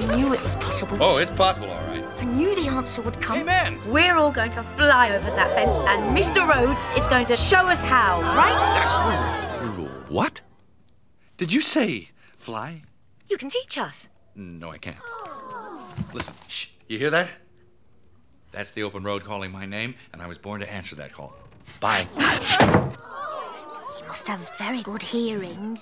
I knew it was possible. Oh, it's possible, all right. I knew the answer would come. Amen. We're all going to fly over that fence, and Mr. Rhodes is going to show us how, right? That's rule. Rule. What? Did you say fly? You can teach us. No, I can't. Listen, shh. You hear that? That's the open road calling my name, and I was born to answer that call. Bye. You must have very good hearing.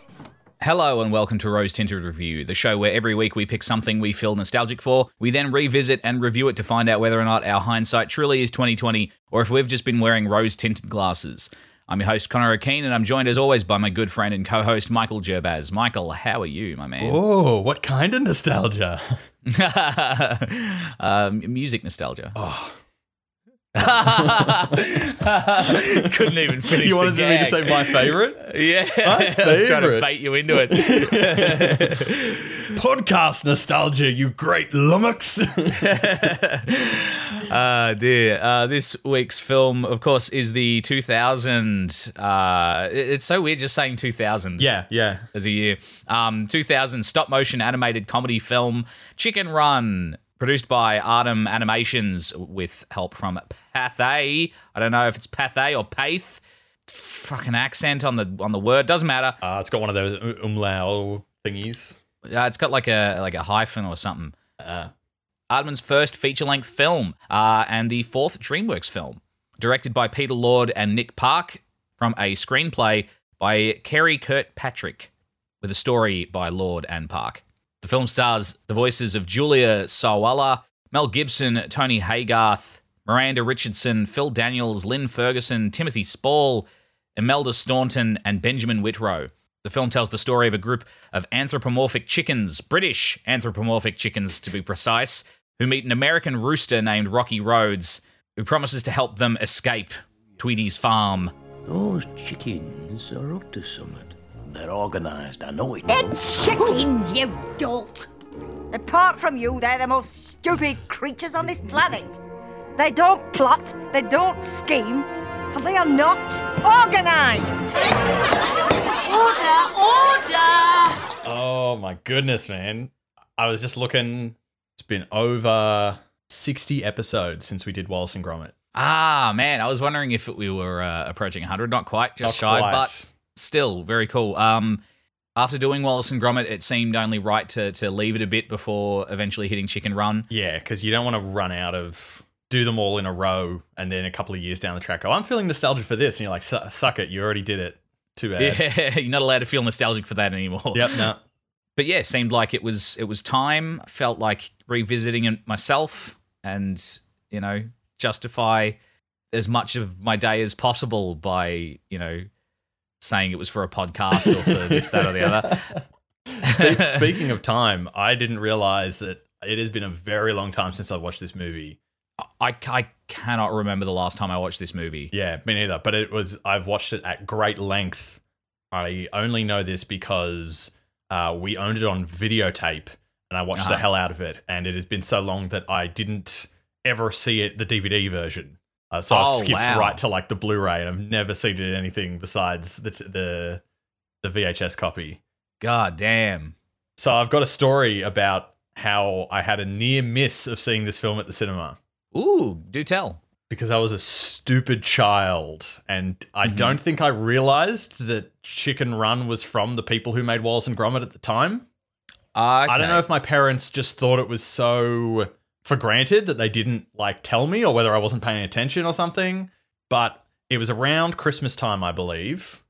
Hello and welcome to Rose Tinted Review, the show where every week we pick something we feel nostalgic for. We then revisit and review it to find out whether or not our hindsight truly is 2020 or if we've just been wearing rose tinted glasses. I'm your host Connor O'Keen and I'm joined as always by my good friend and co-host Michael Gerbaz. Michael, how are you, my man? Oh, what kind of nostalgia? um, music nostalgia. Oh, Couldn't even finish you wanted me to say my favorite? yeah, My I was trying to bait you into it. Podcast nostalgia, you great lummox. Uh, dear. Uh, this week's film, of course, is the 2000. Uh, it- it's so weird just saying 2000. yeah, yeah. As a year. Um, 2000 stop motion animated comedy film Chicken Run, produced by Aardman Animations with help from Pathé. I don't know if it's Pathé or Path. Fucking accent on the on the word doesn't matter. Uh, it's got one of those umlau thingies. Uh, it's got like a like a hyphen or something. Uh, Aardman's first feature length film uh, and the fourth DreamWorks film, directed by Peter Lord and Nick Park, from a screenplay by Karey Kirkpatrick, with a story by Lord and Park. The film stars the voices of Julia Sawalha, Mel Gibson, Tony Haygarth, Miranda Richardson, Phil Daniels, Lynn Ferguson, Timothy Spall, Imelda Staunton, and Benjamin Whitrow. The film tells the story of a group of anthropomorphic chickens, British anthropomorphic chickens to be precise, who meet an American rooster named Rocky Rhodes, who promises to help them escape Tweedy's farm. Those chickens are up to something. They're organized, I know it. It's chickens, you dolt! Apart from you, they're the most stupid creatures on this planet. They don't plot, they don't scheme, and they are not organized. Order, order! oh my goodness, man. I was just looking. It's been over 60 episodes since we did Wallace and Gromit. Ah, man, I was wondering if we were uh, approaching 100. Not quite, just Not shy, quite. but still very cool. Um, after doing Wallace and Gromit, it seemed only right to, to leave it a bit before eventually hitting Chicken Run. Yeah, because you don't want to run out of do them all in a row and then a couple of years down the track go, I'm feeling nostalgia for this. And you're like, suck it, you already did it. Too bad. Yeah, you're not allowed to feel nostalgic for that anymore. Yep, no. but yeah, seemed like it was it was time. Felt like revisiting it myself, and you know, justify as much of my day as possible by you know saying it was for a podcast or for this, that, or the other. Speaking of time, I didn't realize that it has been a very long time since I watched this movie. I, I cannot remember the last time I watched this movie. Yeah, me neither. But it was I've watched it at great length. I only know this because uh, we owned it on videotape, and I watched the Uh-huh. hell out of it. And it has been so long that I didn't ever see it the DVD version. Uh, so Oh, I've skipped wow. right to like the Blu-ray, and I've never seen it anything besides the the the VHS copy. God damn. So I've got a story about how I had a near miss of seeing this film at the cinema Ooh, do tell. because I was a stupid child and I Mm-hmm. don't think I realized that Chicken Run was from the people who made Wallace and Gromit at the time. I don't know if my parents just thought it was so for granted that they didn't like tell me or whether I wasn't paying attention or something, but it was around Christmas time, I believe.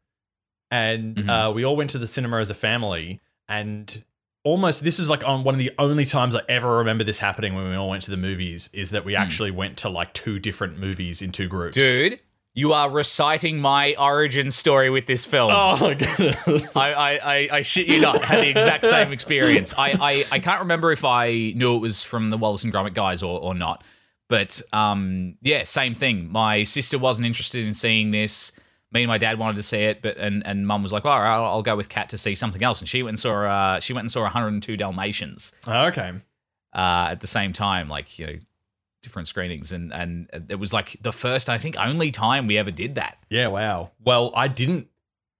And Mhm. uh, we all went to the cinema as a family and almost this is like on one of the only times I ever remember this happening when we all went to the movies is that we actually went to like two different movies in two groups. Dude, you are reciting my origin story with this film. Oh my goodness. I, I, I, I shit you not, had the exact same experience. I, I, I can't remember if I knew it was from the Wallace and Gromit guys or, or not. But um, yeah, same thing. My sister wasn't interested in seeing this. Me and my dad wanted to see it, but and and mum was like, "All right, I'll, I'll go with Kat to see something else." And she went and saw uh, she went and saw 102 Dalmatians okay. uh, at the same time, like you know, different screenings, and and it was like the first, I think, only time we ever did that. Yeah, wow. Well, I didn't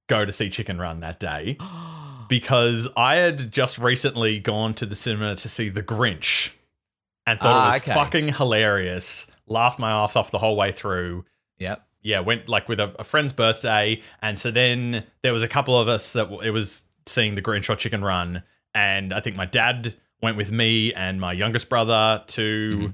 go to see Chicken Run that day. because I had just recently gone to the cinema to see The Grinch and thought Ah, it was okay. fucking hilarious. Laughed my ass off the whole way through. Yep. Yeah, went like with a, a friend's birthday, and so then there was a couple of us that w- it was seeing The Grinch or Chicken Run, and I think my dad went with me and my youngest brother to Mm-hmm.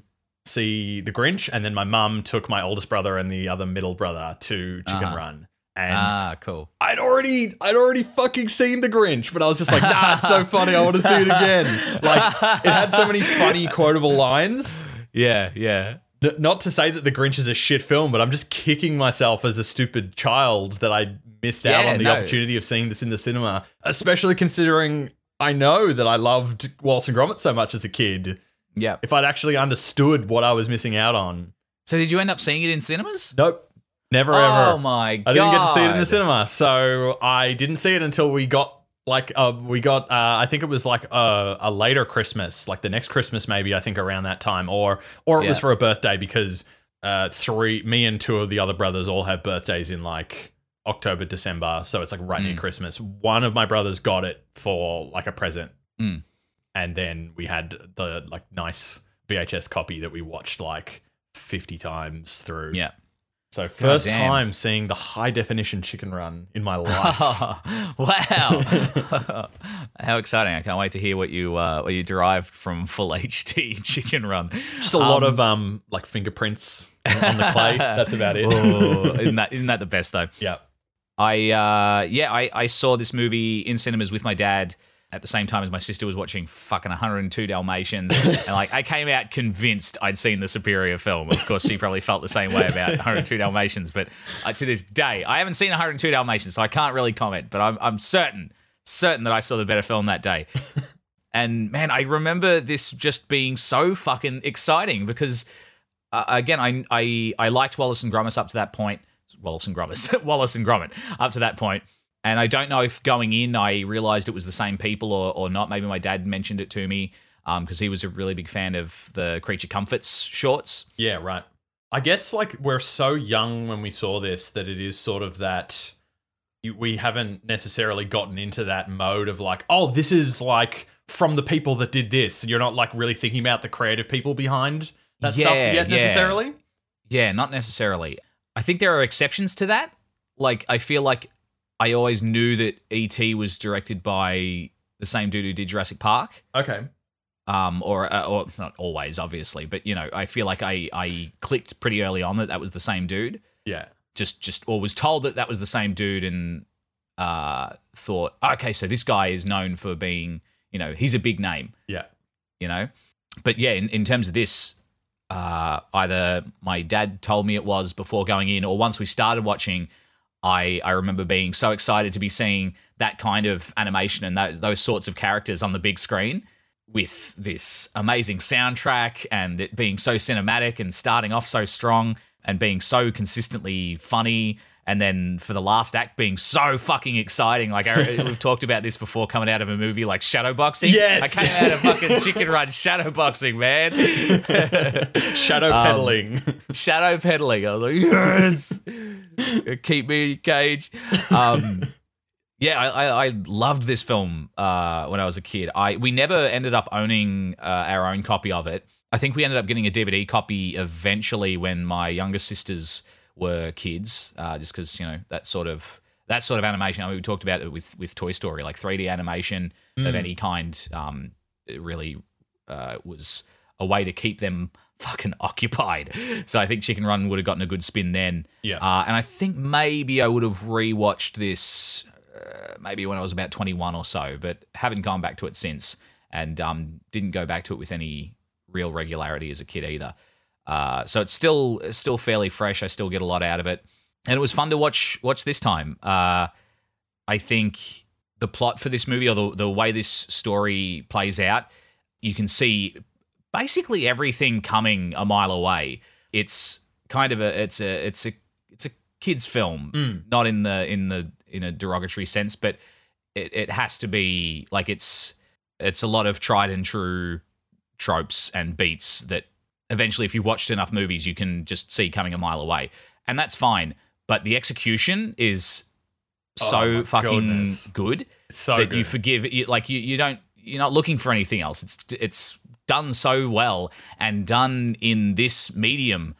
See The Grinch, and then my mum took my oldest brother and the other middle brother to Chicken Uh-huh. Run. And Ah, cool. I'd already I'd already fucking seen The Grinch, but I was just like, nah, it's so funny. I want to see it again. Like it had so many funny quotable lines. Yeah, yeah. N- Not to say that The Grinch is a shit film, but I'm just kicking myself as a stupid child that I missed out Yeah, on the no. opportunity of seeing this in the cinema, especially considering I know that I loved Wallace and Gromit so much as a kid. Yep. If I'd actually understood what I was missing out on. So did you end up seeing it in cinemas? Nope. Never Oh ever. Oh my god. I didn't get to see it in the cinema, so I didn't see it until we got like uh, we got uh, I think it was like a, a later Christmas, like the next Christmas maybe I think around that time, or or it was for a birthday because uh, three me and two of the other brothers all have birthdays in like October December, so it's like right near Mm. Christmas. One of my brothers got it for like a present, Mm. And then we had the like nice VHS copy that we watched like fifty times through. Yeah. So first time seeing the high definition chicken run in my life. wow. How exciting. I can't wait to hear what you uh, what you derived from full HD chicken run. Just a lot of um like fingerprints on the clay. That's about it. Oh, isn't that isn't that the best though? yeah. I uh yeah, I, I saw this movie in cinemas with my dad at the same time as my sister was watching fucking 102 Dalmatians. and like I came out convinced I'd seen the superior film. Of course, she probably felt the same way about 102 Dalmatians, but uh, to this day, I haven't seen 102 Dalmatians, so I can't really comment, but I'm I'm certain certain that I saw the better film that day. And man, I remember this just being so fucking exciting because uh, again, I, I I liked Wallace and Gromit up to that point. Wallace and Gromit, Wallace and Gromit up to that point. And I don't know if going in I realized it was the same people or, or not. Maybe my dad mentioned it to me um, because he was a really big fan of the Creature Comforts shorts. Yeah, right. I guess like we're so young when we saw this that it is sort of that we haven't necessarily gotten into that mode of like, oh, this is like from the people that did this. And you're not like really thinking about the creative people behind that stuff Yeah, yet yeah. necessarily. Yeah, not necessarily. I think there are exceptions to that. Like, I feel like I always knew that E.T. was directed by the same dude who did Jurassic Park. Okay. um, or uh, or not always, obviously, but you know, I feel like I I clicked pretty early on that that was the same dude. Yeah. Just just or was told that that was the same dude, and uh, thought, okay, so this guy is known for being, you know, he's a big name, Yeah. you know. But yeah, in, in terms of this, uh, either my dad told me it was before going in, or once we started watching, I I remember being so excited to be seeing that kind of animation and those those sorts of characters on the big screen with this amazing soundtrack and it being so cinematic and starting off so strong and being so consistently funny and then for the last act being so fucking exciting like I, we've talked about this before coming out of a movie like shadowboxing Yes. i came out of fucking chicken run shadowboxing man Shadow Um, shadow peddling. I was like, yes, keep me in cage. Um, yeah, I, I, I loved this film uh, when I was a kid. I we never ended up owning uh, our own copy of it. I think we ended up getting a DVD copy eventually when my younger sisters were kids, uh, just because you know that sort of that sort of animation. I mean, we talked about it with with Toy Story, like 3D animation of any kind. Um, really uh, was a way to keep them fucking occupied. So I think Chicken Run would have gotten a good spin then. Yeah. Uh, and I think maybe I would have rewatched this uh, maybe when I was about 21 or so, but haven't gone back to it since and um, didn't go back to it with any real regularity as a kid either. Uh, so it's still still fairly fresh. I still get a lot out of it, and it was fun to watch watch this time. Uh, I think the plot for this movie or the the way this story plays out, you can see basically everything coming a mile away. It's kind of a it's a it's a it's a kids film, not in the in the in a derogatory sense, but it, it has to be like it's it's a lot of tried and true tropes and beats that eventually if you watched enough movies you can just see coming a mile away. And that's fine but the execution is so Oh fucking goodness. good so that you forgive you, like you, you don't you're not looking for anything else. It's it's done so well and done in this medium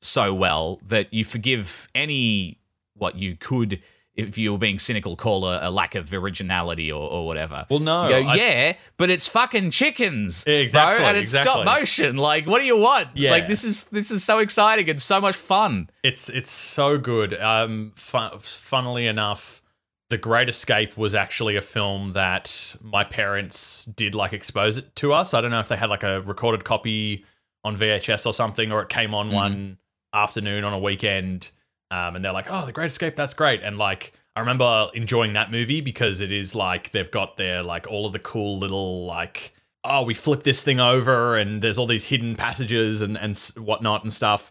so well that you forgive any what you could if you were being cynical call a, a lack of originality or, or whatever. Well, no, You go, I- yeah but it's fucking chickens bro, Exactly, and it's stop motion. Like what do you want? Yeah. like this is this is so exciting. And so much fun. It's it's so good. Um, fun, funnily enough, The Great Escape was actually a film that my parents did like expose it to us. I don't know if they had like a recorded copy on VHS or something, or it came on one afternoon on a weekend, um, and they're like, "Oh, The Great Escape, that's great!" And like, I remember enjoying that movie because it is like they've got their like all of the cool little like. Oh, we flip this thing over, and there's all these hidden passages and and whatnot and stuff.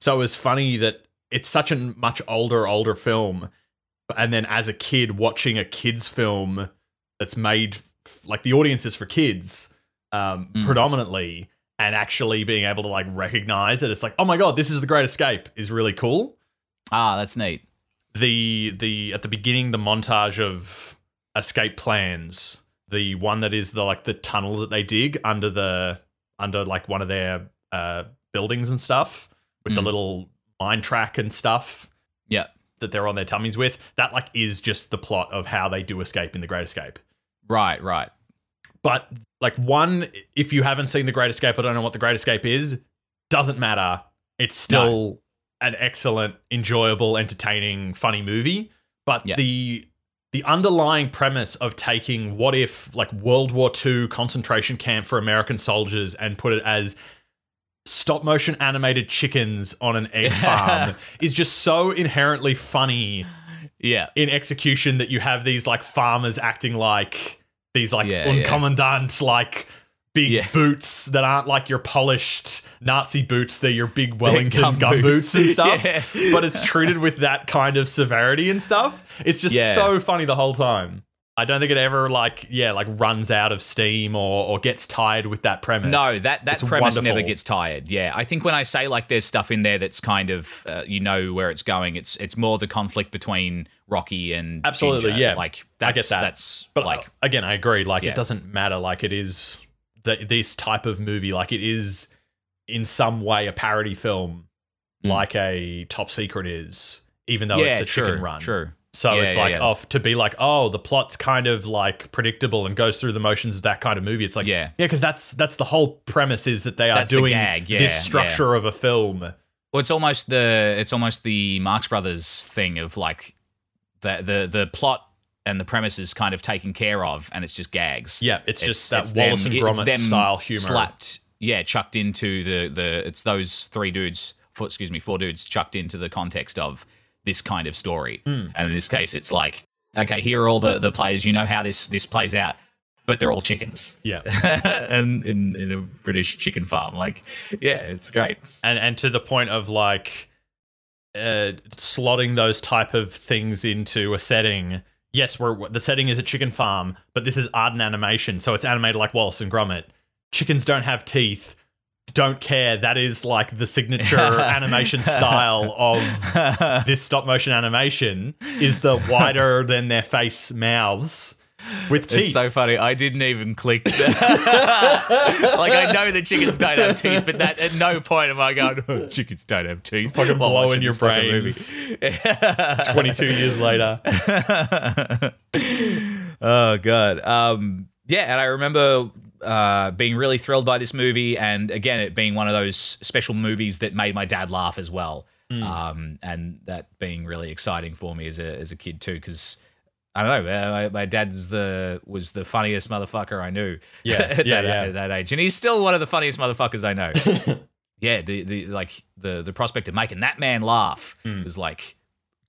So it was funny that it's such a much older, older film. And then as a kid, watching a kid's film that's made like the audience is for kids um, predominantly, and actually being able to like recognize it, it's like, oh my god, this is the Great Escape is really cool. Ah that's neat The the at the beginning, the montage of escape plans, the one that is the like the tunnel that they dig under the under like one of their uh, buildings and stuff with the Mm. little mine track and stuff yeah that they're on their tummies with. That like is just the plot of how they do escape in the Great Escape. right right But like one, if you haven't seen the Great Escape, I don't know what the Great Escape is. Doesn't matter. It's still an excellent, enjoyable, entertaining, funny movie. But Yeah. the the underlying premise of taking what if like World War II concentration camp for American soldiers and put it as stop motion animated chickens on an egg farm is just so inherently funny yeah in execution that you have these like farmers acting like these like Yeah, yeah. like big Yeah. boots that aren't like your polished Nazi boots, they're your big Wellington gum gum, boots. boots. and stuff. Yeah. But it's treated with that kind of severity and stuff. It's just Yeah. so funny the whole time. I don't think it ever like yeah like runs out of steam or or gets tired with that premise. No, that that It's premise never gets tired. Yeah, I think when I say like there's stuff in there that's kind of uh, you know where it's going. It's it's more the conflict between Rocky and Absolutely, Ginger. yeah. Like I get that. that's But like like again, I agree. Like Yeah. it doesn't matter. Like it is th- this type of movie. Like it is in some way a parody film, Mm. like a Top Secret is, even though yeah, it's a true, chicken run. True. So Yeah, it's yeah, like yeah. off to be like, oh, the plot's kind of like predictable and goes through the motions of that kind of movie. It's like, Yeah. yeah, because that's that's the whole premise is that they are That's the doing gag, yeah, this structure of a film. Well, it's almost the it's almost the Marx Brothers thing of like the the the plot and the premise is kind of taken care of, and it's just gags. Yeah, it's just that Wallace and it's Gromit them style humor. slapped, yeah, chucked into the the it's those three dudes, four, excuse me, four dudes chucked into the context of this kind of story, Hmm. and in this case, it's like, okay, here are all the the players, you know how this this plays out, but they're all chickens, Yeah. and in in a British chicken farm, like, yeah, it's great. and and to the point of like uh, slotting those type of things into a setting. Yes, we're the setting is a chicken farm, but this is Aardman animation, so it's animated like Wallace and Gromit. Chickens don't have teeth. Don't care. That is like the signature animation style of this stop motion animation. Is the wider than their face mouths with teeth. It's so funny. I didn't even click. like I know that chickens don't have teeth, but that at no point am I going. Oh, chickens don't have teeth. Fucking while blow in watching your this fucking brains. Twenty two years later. oh god. Um. Yeah, and I remember uh, being really thrilled by this movie, and again, it being one of those special movies that made my dad laugh as well. Hmm. Um, and that being really exciting for me as a as a kid too, because. I don't know. uh, My, my dad's the was the funniest motherfucker I knew. Yeah, at, yeah, that, yeah. at that age, and he's still one of the funniest motherfuckers I know. yeah, the the like the the prospect of making that man laugh was like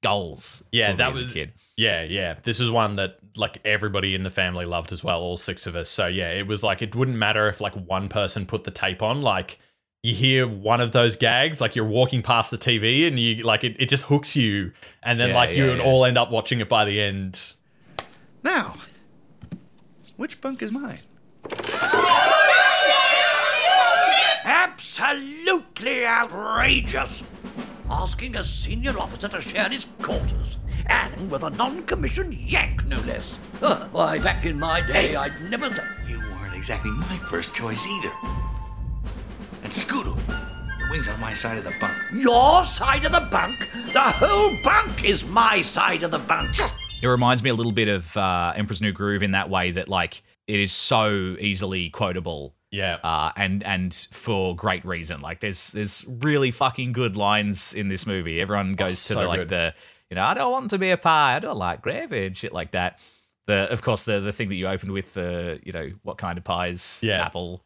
goals. Yeah, that as was a kid. Yeah, yeah. This was one that like everybody in the family loved as well, all six of us. So yeah, it was like it wouldn't matter if like one person put the tape on, like you hear one of those gags, like you're walking past the TV and you like it, it just hooks you and then Yeah, like you yeah, would yeah. all end up watching it by the end. Now, which bunk is mine? Absolutely outrageous! Asking a senior officer to share his quarters. and with a non-commissioned yank, no less. Uh, why, back in my day, I'd never done. You weren't exactly my first choice either. And Scooter, your wing's on my side of the bunk. Your side of the bunk? The whole bunk is my side of the bunk. Just It reminds me a little bit of uh, Emperor's New Groove in that way that like it is so easily quotable. Yeah. Uh, and and for great reason. Like there's there's really fucking good lines in this movie. Everyone goes to so the like good. the you know I don't want to be a pie. I don't like gravy and shit like that. The of course the the thing that you opened with the you know what kind of pies? Yeah. Apple.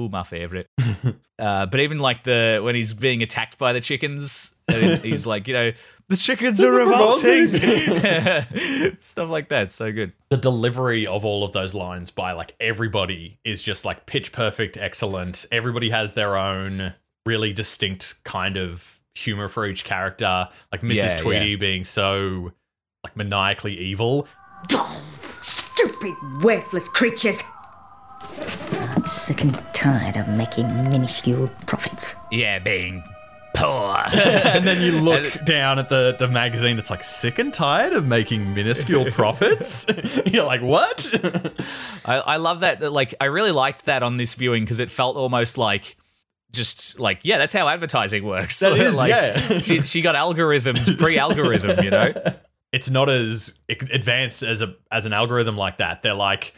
Ooh, my favorite. uh, but even like the when he's being attacked by the chickens, and he's like, you know, the chickens are revolting. Stuff like that. So good. the delivery of all of those lines by like everybody is just like pitch perfect, excellent. Everybody has their own really distinct kind of humor for each character. Like Mrs. Yeah, Tweedy yeah. being so like maniacally evil. Oh, stupid, worthless creatures. I'm sick and tired of making minuscule profits. Yeah, being poor. And then you look down at the, the magazine that's like sick and tired of making minuscule profits. You're like, what? I, I love that, that. Like, I really liked that on this viewing because it felt almost like just like yeah, that's how advertising works. That is, like, yeah. she she got algorithms pre-algorithm, you know. it's not as advanced as a as an algorithm like that. They're like,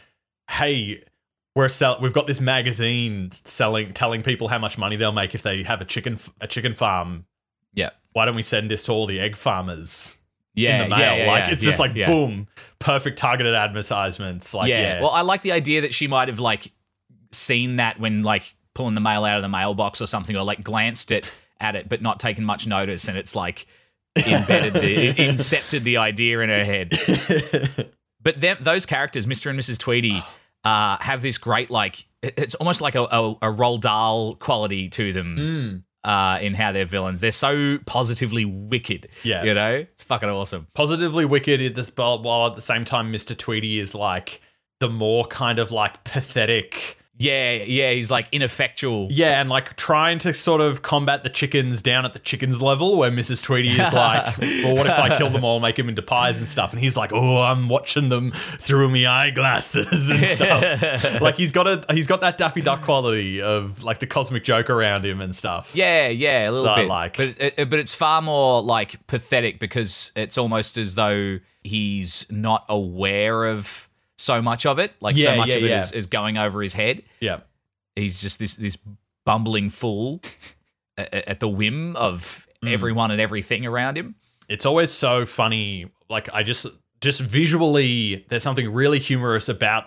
hey, we're sell- we've got this magazine selling telling people how much money they'll make if they have a chicken f- a chicken farm. Yeah, Why don't we send this to all the egg farmers yeah, in the mail? yeah, yeah, like yeah, it's just like boom, perfect targeted advertisements. Like yeah. Well, I like the idea that she might have like seen that when like pulling the mail out of the mailbox or something, or like glanced it at it, but not taken much notice, and it's like embedded the incepted the idea in her head. But them, those characters, Mr. and Mrs. Tweedy, oh. Uh, have this great like it's almost like a, a, a Roald Dahl quality to them. Hmm. Uh, in how they're villains, they're so positively wicked. Yeah. you know, it's fucking awesome. positively wicked at this while while at the same time Mr. Tweedy is like the more kind of like pathetic Yeah, yeah, he's like ineffectual. Yeah, and like trying to sort of combat the chickens down at the chickens level, where Mrs. Tweedy is like, "Well, what if I kill them all, make them into pies and stuff?" And he's like, "Oh, I'm watching them through me eyeglasses and stuff." like he's got a he's got that Daffy Duck quality of like the cosmic joke around him and stuff. Yeah, yeah, a little that I bit. like. But it, but it's far more like pathetic because it's almost as though he's not aware of so much of it. Like so much yeah, of it yeah. is, is going over his head. yeah. He's just this this bumbling fool at, at the whim of Mm. everyone and everything around him. it's always so funny. Like I just just visually, there's something really humorous about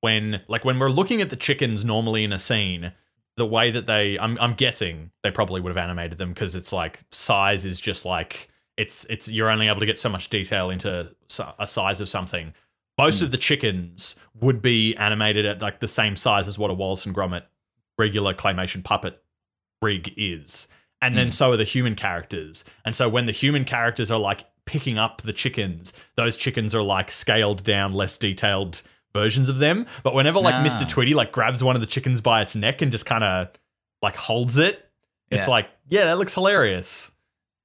when like when we're looking at the chickens normally in a scene. The way that they, I'm, I'm guessing they probably would have animated them because it's like size is just like it's it's you're only able to get so much detail into a size of something. Most of the chickens would be animated at like the same size as what a Wallace and Gromit regular claymation puppet rig is. And then so are the human characters. And so when the human characters are like picking up the chickens, those chickens are like scaled down, less detailed versions of them. But whenever like Ah. Mr. Tweedy like grabs one of the chickens by its neck and just kind of like holds it, it's Yeah. like, yeah, that looks hilarious.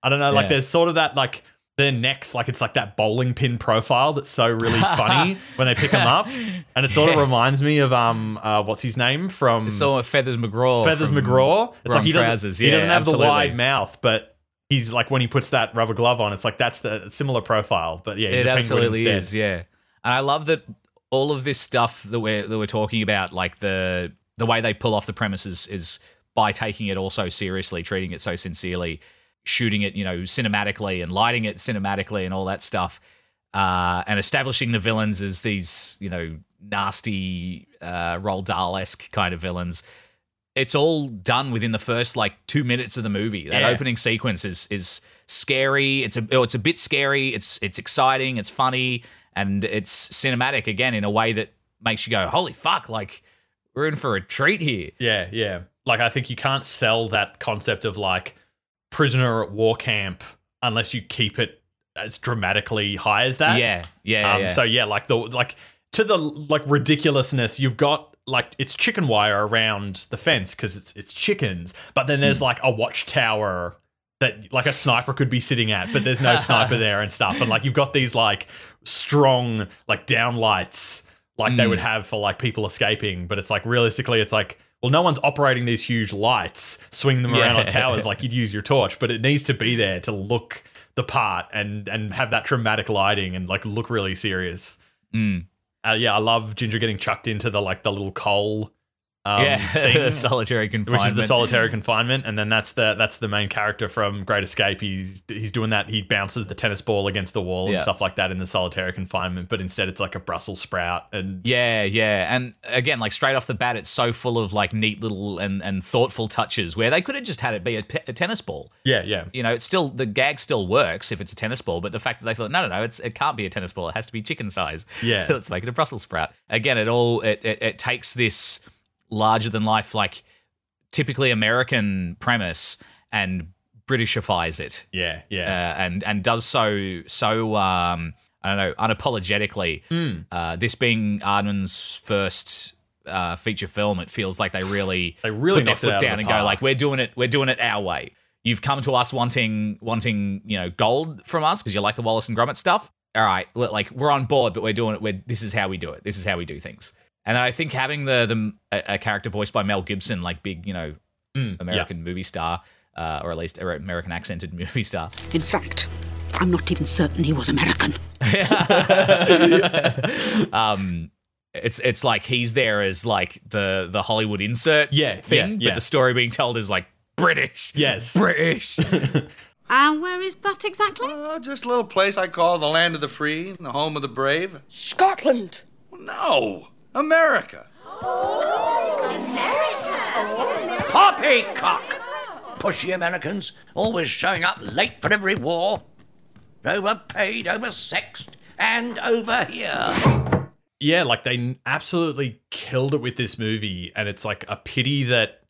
I don't know, like there's sort of that like their necks, like it's like that bowling pin profile that's so really funny when they pick them up. And it sort of reminds me of um uh, what's his name from So Feathers McGraw. Feathers McGraw. It's like he doesn't, Trousers. he doesn't have absolutely. the wide mouth, but he's like when he puts that rubber glove on, it's like that's the similar profile. But yeah, he's it absolutely is yeah and i love that all of this stuff that we're that we're talking about like the the way they pull off the premises is by taking it all so seriously treating it so sincerely shooting it you know cinematically and lighting it cinematically and all that stuff uh, and establishing the villains as these you know nasty uh Roald Dahl-esque kind of villains it's all done within the first like two minutes of the movie. That Yeah. opening sequence is is scary. It's a oh, it's a bit scary. It's it's exciting. It's funny, and it's cinematic again in a way that makes you go, "Holy fuck!" Like we're in for a treat here. Yeah, yeah. Like I think you can't sell that concept of like prisoner at war camp unless you keep it as dramatically high as that. Yeah, yeah, Um, yeah. So yeah, like the like to the like ridiculousness, you've got like it's chicken wire around the fence because it's it's chickens, but then Hmm. there's like a watchtower that like a sniper could be sitting at, but there's no sniper there and stuff. And like you've got these like strong like down lights like mm. they would have for like people escaping, but it's like realistically it's like well, no one's operating these huge lights, swinging them around yeah. on towers like you'd use your torch, but it needs to be there to look the part and and have that dramatic lighting and like look really serious. Mm. Uh, yeah, I love Ginger getting chucked into the like the little coal um, yeah, thing, solitary confinement, which is the solitary confinement, and then that's the that's the main character from Great Escape. He's he's doing that. He bounces the tennis ball against the wall yeah. and stuff like that in the solitary confinement, but instead it's like a Brussels sprout. And yeah, yeah, and again, like straight off the bat, it's so full of like neat little and and thoughtful touches where they could have just had it be a, a tennis ball. Yeah, yeah. You know, it's still the gag still works if it's a tennis ball, but the fact that they thought no, no, no, it's it can't be a tennis ball. It has to be chicken size. Yeah, let's make it a Brussels sprout. Again, it all it, it, it takes this larger than life, like typically American premise and Britishifies it. Yeah, yeah, uh, and and does so so um, I don't know unapologetically. Mm. Uh, this being Aardman's first uh, feature film, it feels like they really they really put their foot down and go like we're doing it we're doing it our way. You've come to us wanting wanting you know gold from us because you like the Wallace and Gromit stuff. All right, like we're on board, but we're doing it. We're, this is how we do it. This is how we do things. And I think having the the a, a character voiced by Mel Gibson, like big, you know, mm, American yeah. movie star, uh, or at least American accented movie star. In fact, I'm not even certain he was American. um, it's it's like he's there as like the the Hollywood insert yeah, thing, yeah, yeah. but the story being told is like British. Yes, British. And where is that exactly? Uh, just a little place I call the land of the free, the home of the brave. Scotland. No. America. Oh, America. Poppycock. Pushy Americans, always showing up late for every war. Overpaid, oversexed, and over here. Yeah, like they absolutely killed it with this movie, and it's like a pity that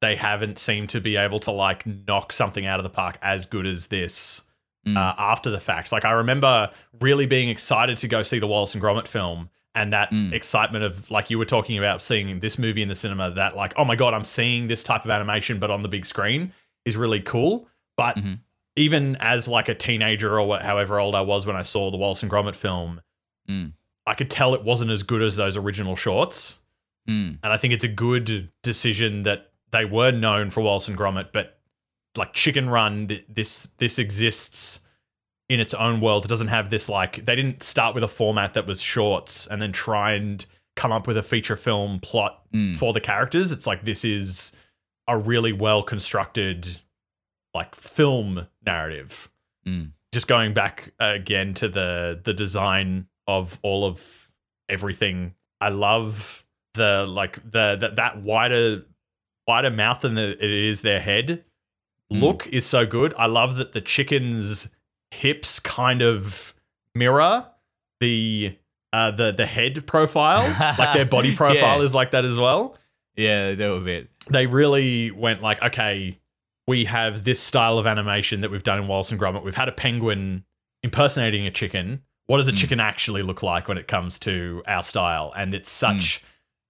they haven't seemed to be able to like knock something out of the park as good as this mm. uh, after the fact. Like I remember really being excited to go see the Wallace and Gromit film and that mm. excitement of like you were talking about seeing this movie in the cinema that like oh my god i'm seeing this type of animation but on the big screen is really cool but mm-hmm. even as like a teenager or however old i was when i saw the wallace and gromit film mm. i could tell it wasn't as good as those original shorts mm. and i think it's a good decision that they were known for wallace and gromit but like chicken run this this exists in its own world. It doesn't have this like they didn't start with a format that was shorts and then try and come up with a feature film plot mm. for the characters. It's like this is a really well constructed like film narrative. Mm. Just going back again to the the design of all of everything. I love the like the that that wider wider mouth than the, it is their head mm. look is so good. I love that the chickens hips kind of mirror the uh, the the head profile. like their body profile yeah. is like that as well. Yeah, they do a bit. They really went like, okay, we have this style of animation that we've done in Wallace and Gromit. We've had a penguin impersonating a chicken. What does a mm. chicken actually look like when it comes to our style? And it's such mm.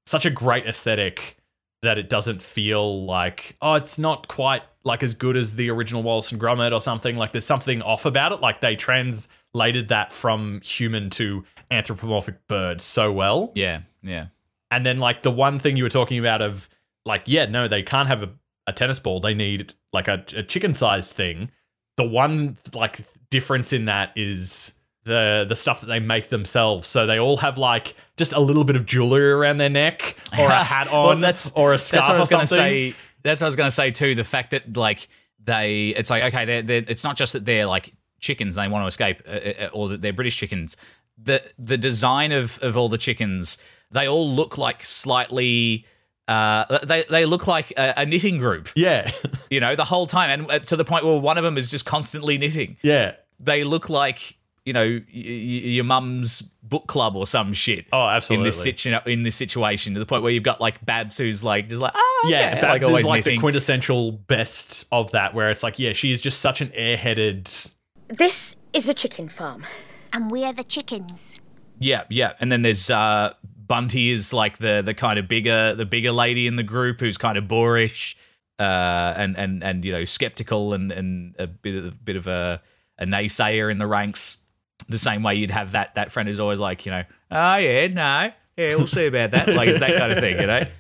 such a great aesthetic that it doesn't feel like oh it's not quite like as good as the original Wallace and Gromit or something like there's something off about it. Like they translated that from human to anthropomorphic bird so well. Yeah yeah. And then like the one thing you were talking about of like yeah no they can't have a, a tennis ball. They need like a, a chicken sized thing. The one like difference in that is the the stuff that they make themselves. So they all have like just a little bit of jewelry around their neck or a hat on well, that's, or a scarf that's what I was going to say. That's what I was going to say too. The fact that like they, it's like okay, they're, they're, it's not just that they're like chickens and they want to escape, uh, uh, uh, or that they're British chickens. The the design of of all the chickens, they all look like slightly. Uh, they they look like a, a knitting group. Yeah, you know the whole time, and to the point where one of them is just constantly knitting. Yeah, they look like you know y- y- your mum's book club or some shit. Oh, absolutely. In this situ- in this situation, to the point where you've got like Babs, who's like just like ah, yeah, yeah Babs like is like knitting. the quintessential best of that, where it's like yeah, she is just such an airheaded. This is a chicken farm, and we're the chickens. Yeah, yeah, and then there's uh, Bunty is like the the kind of bigger the bigger lady in the group who's kind of boorish. uh, and and and you know skeptical and and a bit of a bit of a, a naysayer in the ranks. The same way you'd have that that friend who's always like, you know, oh yeah, no, yeah, we'll see about that. Like it's that kind of thing, you know.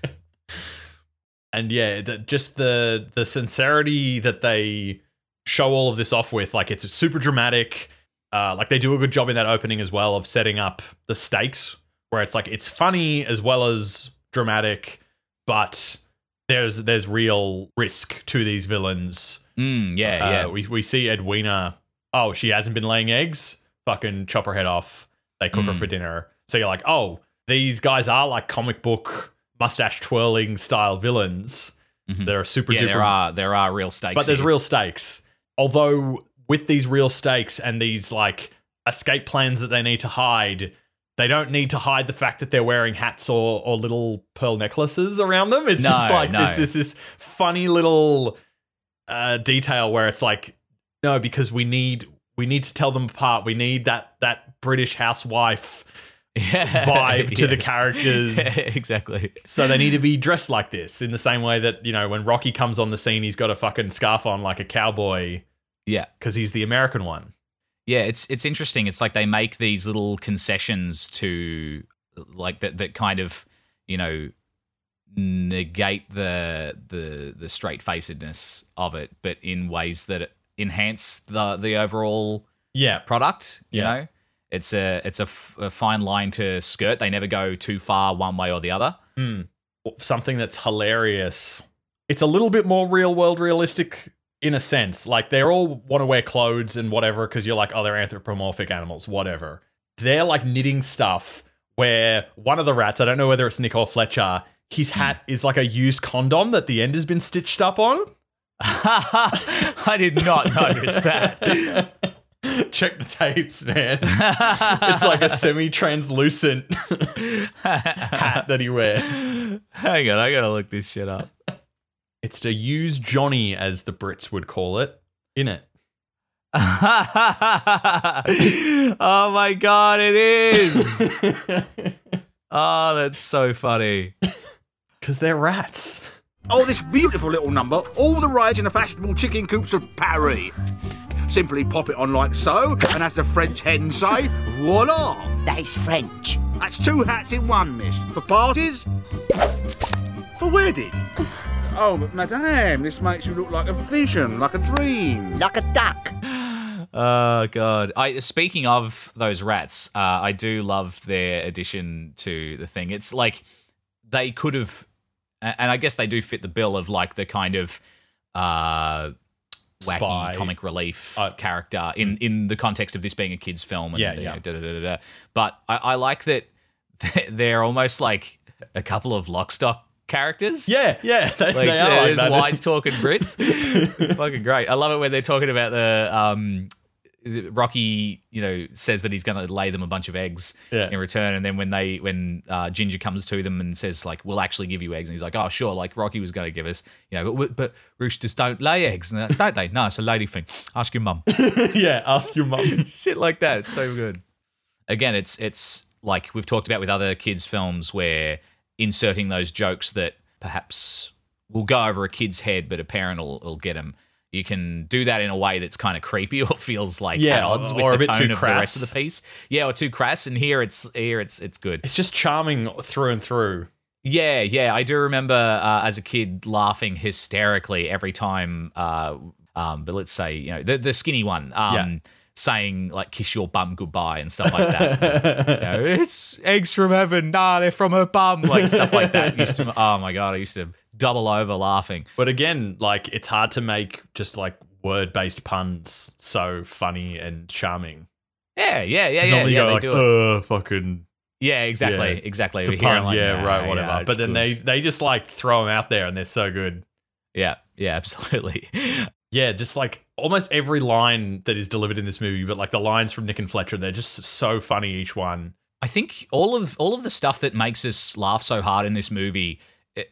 And yeah, the, just the the sincerity that they show all of this off with, like it's super dramatic. Uh, like they do a good job in that opening as well of setting up the stakes, where it's like it's funny as well as dramatic, but there's there's real risk to these villains. Mm, yeah, Uh, yeah. We we see Edwina. Oh, she hasn't been laying eggs. Fucking chop her head off. They cook her Mm. for dinner. So you're like, oh, these guys are like comic book mustache twirling style villains. There are super Mm-hmm. yeah, duper. there are there are real stakes, but there's here. real stakes. Although with these real stakes and these like escape plans that they need to hide, they don't need to hide the fact that they're wearing hats or, or little pearl necklaces around them. It's No, just like no. this this this funny little uh, detail where it's like, no, because we need we need to tell them apart. We need that that British housewife vibe to the Yeah. characters. exactly. So they need to be dressed like this in the same way that, you know, when Rocky comes on the scene, he's got a fucking scarf on like a cowboy Yeah. because he's the American one. Yeah, it's it's interesting. It's like they make these little concessions to like that that kind of, you know, negate the the the straight facedness of it, but in ways that enhance the the overall Yeah. product. You Yeah. know, it's a it's a, f- a fine line to skirt. They never go too far one way or the other. Hmm. Something that's hilarious. It's a little bit more real world realistic in a sense. Like they all want to wear clothes and whatever because you're like, oh, they're anthropomorphic animals, whatever. They're like knitting stuff where one of the rats, I don't know whether it's Nick or Fletcher, his hat is like a used condom that the end has been stitched up on. I did not notice that. Check the tapes, man. it's like a semi-translucent hat that he wears. Hang on, I gotta look this shit up. It's to use Johnny, as the Brits would call it, in it. oh my god, it is. oh, that's so funny. Because they're rats. Oh, this beautiful little number, all the rage in the fashionable chicken coops of Paris. Simply pop it on like so, and as the French hen say, voila! That is French. That's two hats in one, miss. For parties? For weddings. Oh, but madame, this makes you look like a vision, like a dream. Like a duck. Oh god. I speaking of those rats, uh, I do love their addition to the thing. It's like they could have, and I guess they do fit the bill of like the kind of uh, wacky Spy. comic relief Uh, character in in the context of this being a kids' film. And, Yeah, yeah. know, da, da, da. But I, I like that they're almost like a couple of Lock Stock characters. Yeah, yeah, they, Like they are there's that. wise talking Brits. it's fucking great. I love it when they're talking about the um Rocky, you know, says that he's going to lay them a bunch of eggs Yeah. in return, and then when they when uh, Ginger comes to them and says like, "We'll actually give you eggs," and he's like, "Oh, sure," like Rocky was going to give us, you know, but but roosters don't lay eggs, like, don't they? No, it's a lady thing. Ask your mum. yeah, ask your mum. Shit like that. It's so good. Again, it's it's like we've talked about with other kids' films where inserting those jokes that perhaps will go over a kid's head, but a parent will, will get them. You can do that in a way that's kind of creepy or feels like Yeah, at odds with the tone of the rest of the piece. Yeah, or too crass. And here it's here it's it's good. It's just charming through and through. Yeah, yeah. I do remember uh, as a kid laughing hysterically every time. Uh, um, but let's say you know the the skinny one. Um, Yeah. Saying like "kiss your bum goodbye" and stuff like that. You know, it's eggs from heaven. Nah, they're from her bum. Like stuff like that. Used to. Oh my god, I used to double over laughing. But again, like it's hard to make just like word based puns so funny and charming. Yeah, yeah, yeah, yeah. normally yeah you go they like, do it. uh, fucking. Yeah, exactly, yeah, exactly. to Over here, I'm pun, like, yeah, right, yeah, whatever. but then good. they they just like throw them out there and they're so good. Yeah, yeah, absolutely. Yeah, just like almost every line that is delivered in this movie, but like the lines from Nick and Fletcher, they're just so funny each one. I think all of all of the stuff that makes us laugh so hard in this movie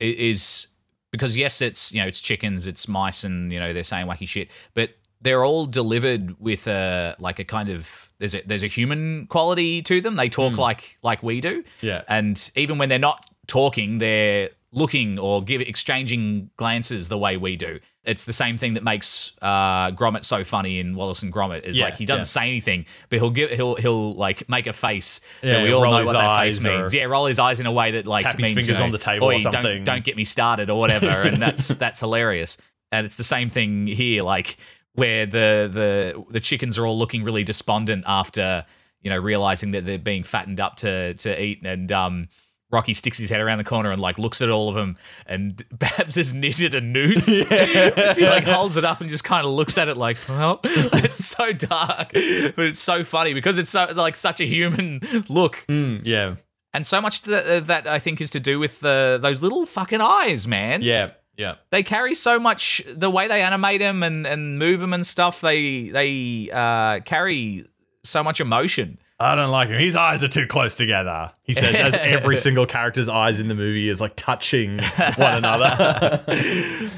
is because yes, it's you know it's chickens, it's mice, and you know they're saying wacky shit, but they're all delivered with a like a kind of there's a there's a human quality to them. They talk hmm. like like we do, Yeah. and even when they're not talking, they're looking or give exchanging glances the way we do. It's the same thing that makes uh, Gromit so funny in Wallace and Gromit. Is Yeah, like he doesn't yeah. say anything, but he'll give he'll he'll like make a face Yeah, that we all know what that face means. Yeah, roll his eyes in a way that like tap his means you fingers know, on the table or "Oi, something." Don't, don't get me started or whatever, and that's that's hilarious. And it's the same thing here, like where the the the chickens are all looking really despondent after you know realizing that they're being fattened up to to eat, and um. Rocky sticks his head around the corner and like looks at all of them, and Babs has knitted a noose. she like holds it up and just kind of looks at it like, well, it's so dark, but it's so funny because it's so like such a human look. Mm, yeah. And so much to the, that I think is to do with the those little fucking eyes, man. Yeah. Yeah. They carry so much the way they animate them and, and move them and stuff. They they uh, carry so much emotion. I don't like him. His eyes are too close together. He says, as every single character's eyes in the movie is like touching one another.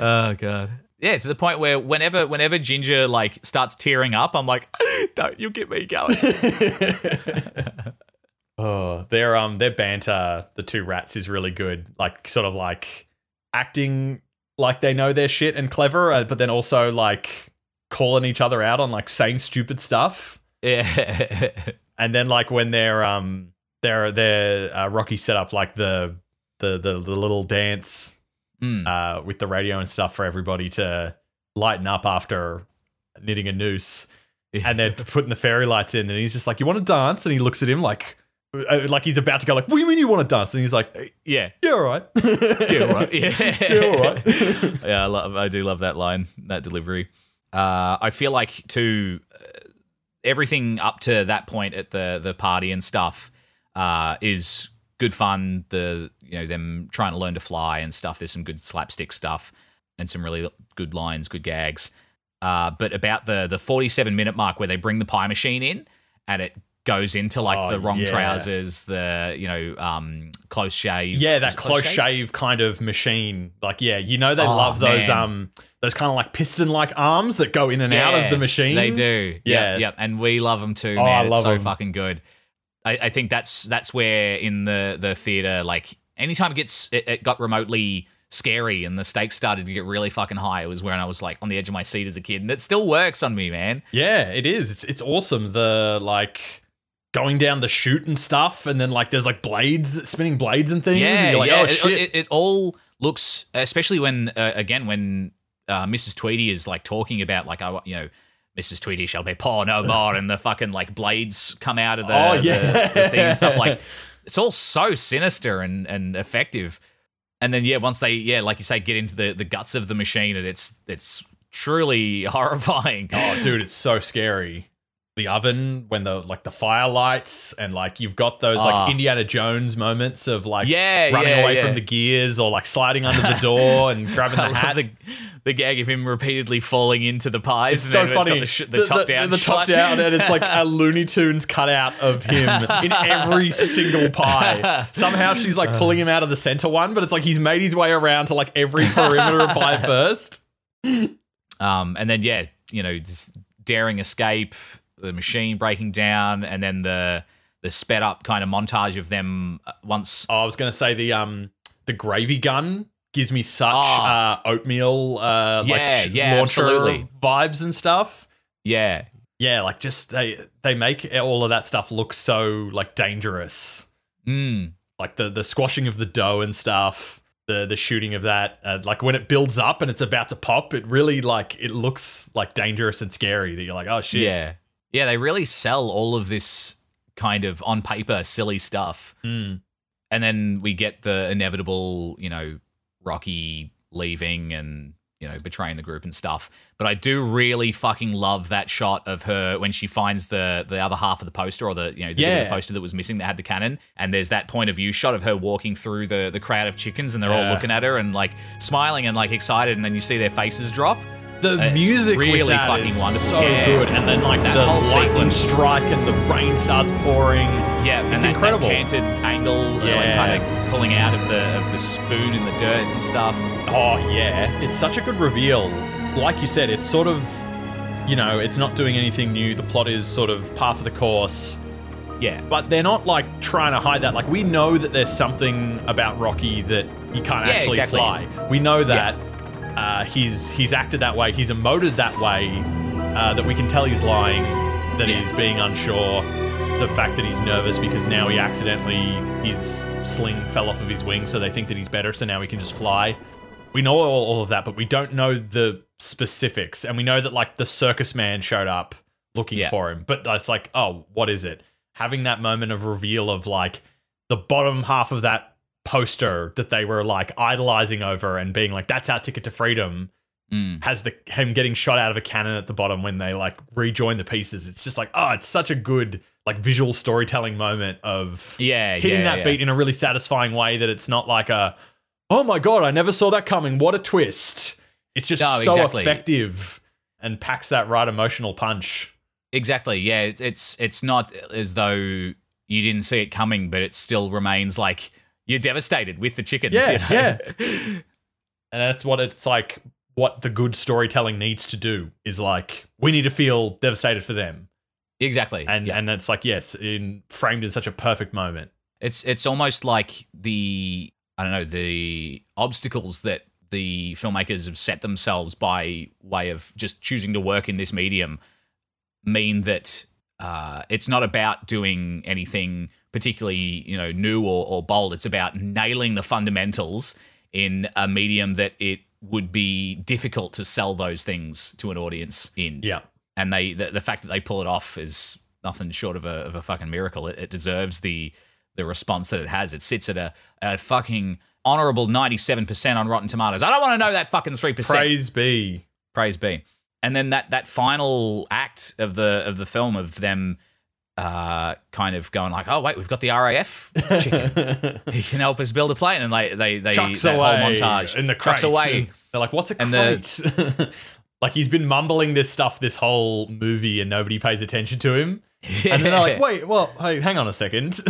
oh god. Yeah, to the point where whenever whenever Ginger like starts tearing up, I'm like, don't you get me going. oh, their um, their banter, the two rats, is really good. Like, sort of like acting like they know their shit and clever, uh, but then also like calling each other out on like saying stupid stuff. Yeah. And then like when they're um they're they're uh, Rocky set up like the the the, the little dance Mm. uh with the radio and stuff for everybody to lighten up after knitting a noose and they're putting the fairy lights in and he's just like you want to dance and he looks at him like uh, like he's about to go like what do you mean you want to dance and he's like yeah yeah all right yeah, all right. Yeah, yeah all right yeah, I love. I do love that line, that delivery. Uh, I feel like to uh, everything up to that point at the the party and stuff uh, is good fun. The you know them trying to learn to fly and stuff. There's some good slapstick stuff and some really good lines, good gags. Uh, but about the the 47 minute mark where they bring the pie machine in and it goes into like Oh, the wrong yeah. trousers, the you know um, close shave. yeah that it close shave kind of machine like yeah you know they Oh, love those man. um those kind of like piston like arms that go in and out of the machine They do. Yeah. Yep, yep. And we love them too, Oh, man. I it's so so 'em. fucking good. I, I think that's that's where in the the theater, like anytime it gets it, it got remotely scary and the stakes started to get really fucking high, it was when I was like on the edge of my seat as a kid, and it still works on me, man. Yeah, it is. It's it's awesome. The like going down the chute and stuff, and then like there's like blades, spinning blades and things. Yeah, and you're like, yeah. oh It- shit. It, it all looks, especially when uh, again when uh, Mrs. Tweedy is like talking about like I, you know. Mrs. Tweedy shall be poor no more, and the fucking like blades come out of the, Oh, the- yeah. the thing and stuff. Like it's all so sinister and and effective. And then yeah, once they yeah, like you say, get into the the guts of the machine, and it's it's truly horrifying. oh, dude, it's so scary. The oven when the like the fire lights and like you've got those like Ah. Indiana Jones moments of like Yeah, running yeah, away yeah. from the gears or like sliding under the door and grabbing the hat. the, the gag of him repeatedly falling into the pies. It's so funny. the, sh- the top down, the, top down, and it's like a Looney Tunes cutout of him in every single pie. Somehow she's like pulling him out of the center one, but it's like he's made his way around to like every perimeter of pie first. Um, and then yeah, you know, this daring escape, the machine breaking down, and then the the sped up kind of montage of them uh, once. Oh, I was gonna say the um the gravy gun gives me such Oh. uh, oatmeal uh Yeah, like yeah, absolutely. vibes and stuff. Yeah, Yeah, like just they they make all of that stuff look so like dangerous. mm, like the the squashing of the dough and stuff the the shooting of that uh, like when it builds up and it's about to pop it really like it looks like dangerous and scary that you're like oh shit yeah, yeah. They really sell all of this kind of on paper silly stuff, Mm. and then we get the inevitable, you know, Rocky leaving and you know betraying the group and stuff. But I do really fucking love that shot of her when she finds the the other half of the poster or the you know the, of the poster that was missing that had the cannon, and there's that point of view shot of her walking through the the crowd of chickens, and they're all looking at her and like smiling and like excited, and then you see their faces drop. The It's music really with that fucking is wonderful. so Yeah. good and then like That the whole lightning sequence. strike and the rain starts pouring Yeah, It's that, incredible. That canted angle, uh, like Yeah. kind of pulling out of the of the spoon in the dirt and stuff. oh yeah it's such a good reveal like you said it's sort of you know it's not doing anything new the plot is sort of par for the course Yeah. But they're not like trying to hide that. Like we know that there's something about Rocky that he can't Yeah, actually exactly. fly. We know that uh, he's he's acted that way. He's emoted that way. Uh, that we can tell he's lying. That he's being unsure. The fact that he's nervous because now he accidentally his sling fell off of his wing, so they think that he's better. So now he can just fly. We know all, all of that, but we don't know the specifics. And we know that like the circus man showed up looking Yeah. for him, but it's like, oh, what is it? Having that moment of reveal of like the bottom half of that poster that they were like idolizing over and being like, that's our ticket to freedom. Mm. Has the him getting shot out of a cannon at the bottom when they like rejoin the pieces. It's just like, oh, it's such a good like visual storytelling moment of Yeah, hitting yeah, that yeah. beat in a really satisfying way that it's not like a oh my god, I never saw that coming. What a twist. It's just No, so exactly. effective and packs that right emotional punch. Exactly. Yeah, it's it's it's not as though you didn't see it coming, but it still remains like you're devastated with the chickens. Yeah, you know? yeah. And that's what it's like what the good storytelling needs to do is like we need to feel devastated for them. Exactly. And and it's like yes, in framed in such a perfect moment. It's it's almost like the I don't know the obstacles that the filmmakers have set themselves by way of just choosing to work in this medium mean that uh, it's not about doing anything particularly you know new or, or bold. It's about nailing the fundamentals in a medium that it would be difficult to sell those things to an audience in. Yeah. and they the, the fact that they pull it off is nothing short of a, of a fucking miracle. It, it deserves the the response that it has. It sits at a, a fucking honorable ninety seven percent on Rotten Tomatoes. I don't want to know that fucking three percent. Praise be. Praise be. And then that that final act of the of the film of them uh, kind of going like, oh wait, we've got the RAF chicken. he can help us build a plane, and they they they chucks that away whole montage in the crates. away. They're like, what's a And the- crate? like he's been mumbling this stuff this whole movie and nobody pays attention to him. And then they're like, wait, well, hey, hang on a second.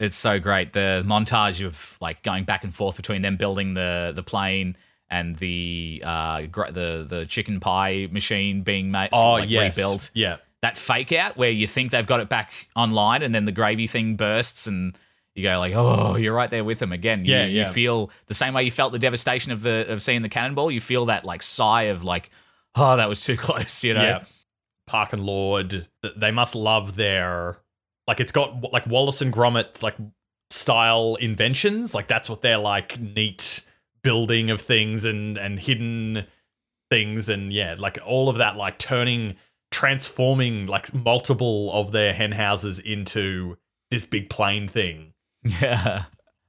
It's so great. The montage of like going back and forth between them building the the plane and the uh gr- the the chicken pie machine being made oh, like yes. rebuilt. Yeah. That fake out where you think they've got it back online and then the gravy thing bursts and you go like, oh, you're right there with them again. You, Yeah, you feel the same way you felt the devastation of the of seeing the cannonball. You feel that like sigh of like, oh, that was too close. You know. Yeah. Park and Lord, they must love their like it's got like Wallace and Gromit like style inventions. Like that's what they're like neat building of things and and hidden things and yeah, like all of that like turning transforming like multiple of their hen houses into this big plane thing. Yeah.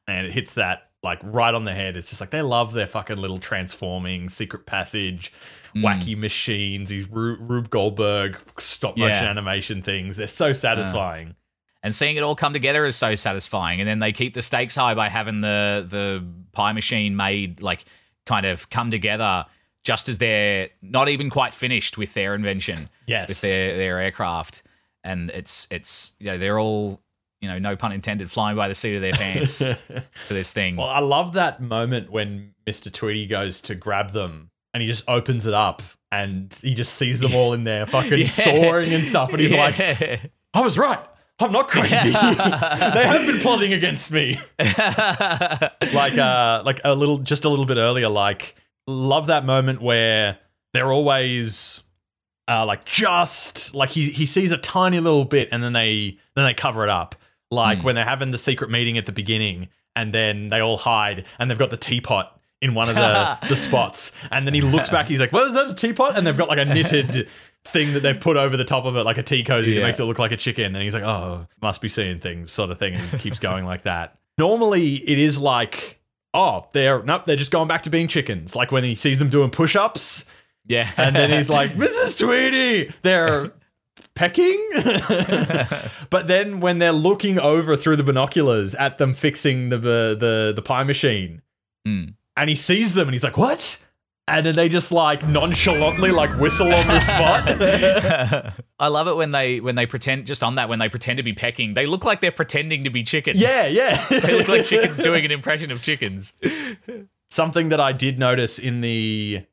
And it hits that like right on the head. It's just like they love their fucking little transforming secret passage, Mm. wacky machines, these Ru- Rube Goldberg stop motion Yeah. animation things. They're so satisfying. and seeing it all come together is so satisfying. And then they keep the stakes high by having the the pie machine made like kind of come together just as they're not even quite finished with their invention. Yes. With their their aircraft. And it's it's you know, they're all, you know, no pun intended, flying by the seat of their pants for this thing. Well, I love that moment when Mr. Tweedy goes to grab them and he just opens it up and he just sees them all in there fucking Yeah. soaring and stuff. And he's like, I was right. I'm not crazy. they have been plotting against me. like uh like a little just a little bit earlier like love that moment where they're always uh like just like he he sees a tiny little bit and then they then they cover it up. Like Hmm. when they're having the secret meeting at the beginning and then they all hide and they've got the teapot in one of the the spots. And then he looks back he's like what is that a teapot? And they've got like a knitted thing that they've put over the top of it like a tea cozy that makes it look like a chicken. And he's like oh must be seeing things sort of thing and he keeps going like that. Normally it is like oh they're nope they're just going back to being chickens. Like when he sees them doing push-ups. Yeah. and then he's like mrs tweedy. They're pecking? But then when they're looking over through the binoculars at them fixing the the the pie machine Mm. and he sees them and he's like what and then they just like nonchalantly like whistle on the spot I love it when they when they pretend just on that when they pretend to be pecking. They look like they're pretending to be chickens. yeah yeah they look like chickens doing an impression of chickens. something that I did notice in the